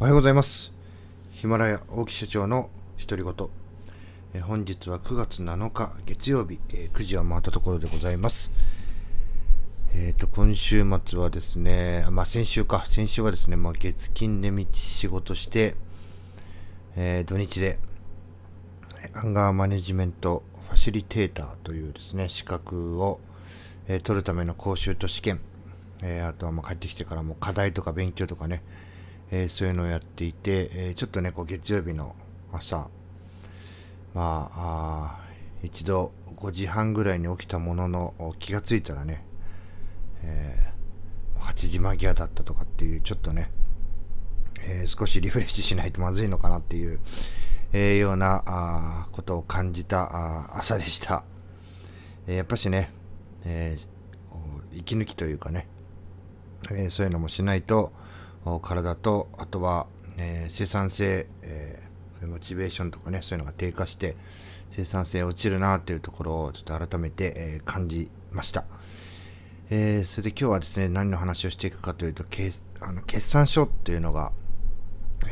おはようございます。ヒマラヤ大木社長の独り言。え本日は9月7日月曜日、え9時を回ったところでございます。えっ、ー、と今週末はですねまあ先週か。先週はですね、まあ、月金で道仕事して、えー、土日でアンガーマネジメントファシリテーターというですね資格を、えー、取るための講習と試験え、あとはま帰ってきてからも課題とか勉強とかね、えー、そういうのをやっていて、えー、ちょっとね、こう月曜日の朝、まあ、あ一度5時半ぐらいに起きたものの気がついたらね、えー、8時間際だったとかっていうちょっとね、え、少しリフレッシュしないとまずいのかなっていう、えー、ようなあことを感じたあ朝でした、えやっぱしね、え息抜きというかね、えそういうのもしないと、体と、あとは、えー、生産性、えー、モチベーションとかね、そういうのが低下して、生産性落ちるなっていうところをちょっと改めて、えー、感じました。えー、それで今日はですね、何の話をしていくかというと、あの決算書っていうのが、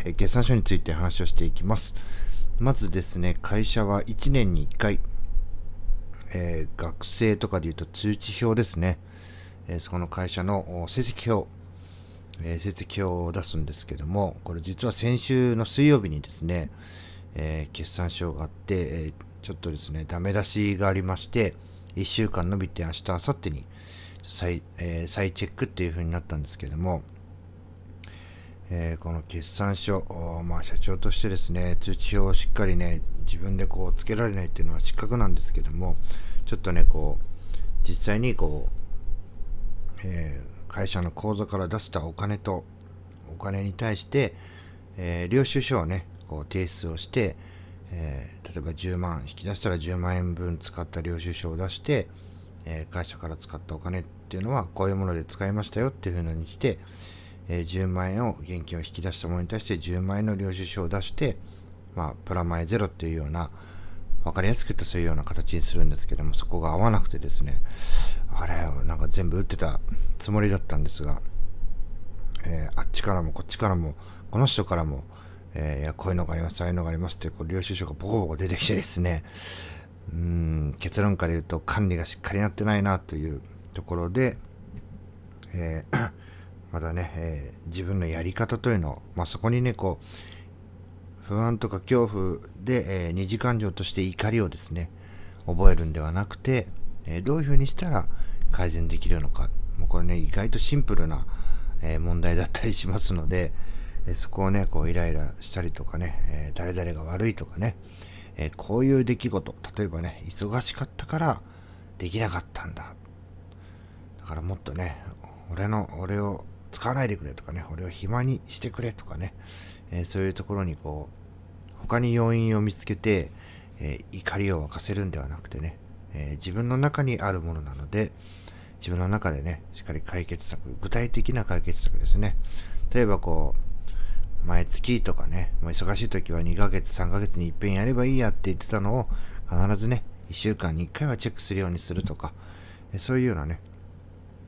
えー、決算書について話をしていきます。まずですね、会社は1年に1回、えー、学生とかでいうと通知表ですね。えー、そこの会社の成績表、えー、成績表を出すんですけども、これ実は先週の水曜日にですね、えー、決算書があって、えちょっとですね、ダメ出しがありまして、1週間伸びて明日、明後日に再,、えー、再チェックっていう風になったんですけども、えー、この決算書、まあ、社長としてですね、通知表をしっかりね、自分でこうつけられないっていうのは失格なんですけども、ちょっとね、こう、実際にこう、えー会社の口座から出したお金とお金に対して、えー、領収書をねこう提出をして、えー、例えば10万引き出したら10万円分使った領収書を出して、えー、会社から使ったお金っていうのはこういうもので使いましたよっていうふうにして、え10万円を現金を引き出したものに対して10万円の領収書を出して、まあ、プラマイゼロっていうような分かりやすく言うとそういうような形にするんですけどもそこが合わなくてですねあれなんか全部打ってたつもりだったんですが、えー、あっちからもこっちからもこの人からも、えー、いやこういうのがありますああいうのがありますってこう領収書がボコボコ出てきてですねうん結論から言うと管理がしっかりなってないなというところで、えー、まだね、えー、自分のやり方というのを、まあ、そこにねこう不安とか恐怖で、えー、二次感情として怒りをですね覚えるんではなくて、えどういうふうにしたら改善できるのか。もうこれね、意外とシンプルな、え問題だったりしますので、えそこをね、こうイライラしたりとかね、え誰々が悪いとかね、えこういう出来事、例えばね、忙しかったからできなかったんだ。だからもっとね、俺の、俺を使わないでくれとかね、俺を暇にしてくれとかね、えそういうところにこう、他に要因を見つけて、え怒りを沸かせるんではなくてね、えー、自分の中にあるものなので、自分の中でね、しっかり解決策、具体的な解決策ですね。例えばこう、毎月とかね、もう忙しい時は2ヶ月、3ヶ月に一遍やればいいやって言ってたのを、必ずね、1週間に1回はチェックするようにするとか、そういうようなね、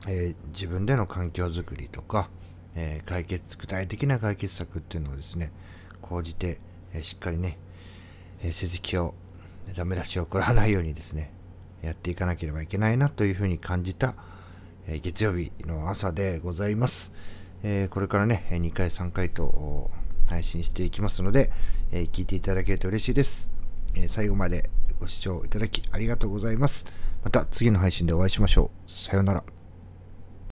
えー、自分での環境づくりとか、えー、解決、具体的な解決策っていうのをですね、講じて、えー、しっかりね、え成績をダメ出しを食らわないようにですね、やっていかなければいけないなというふうに感じた、えー、月曜日の朝でございます。えー、これからね、2回3回と配信していきますので、えー、聞いていただけると嬉しいです、え最後までご視聴いただきありがとうございます。また次の配信でお会いしましょう。さようなら。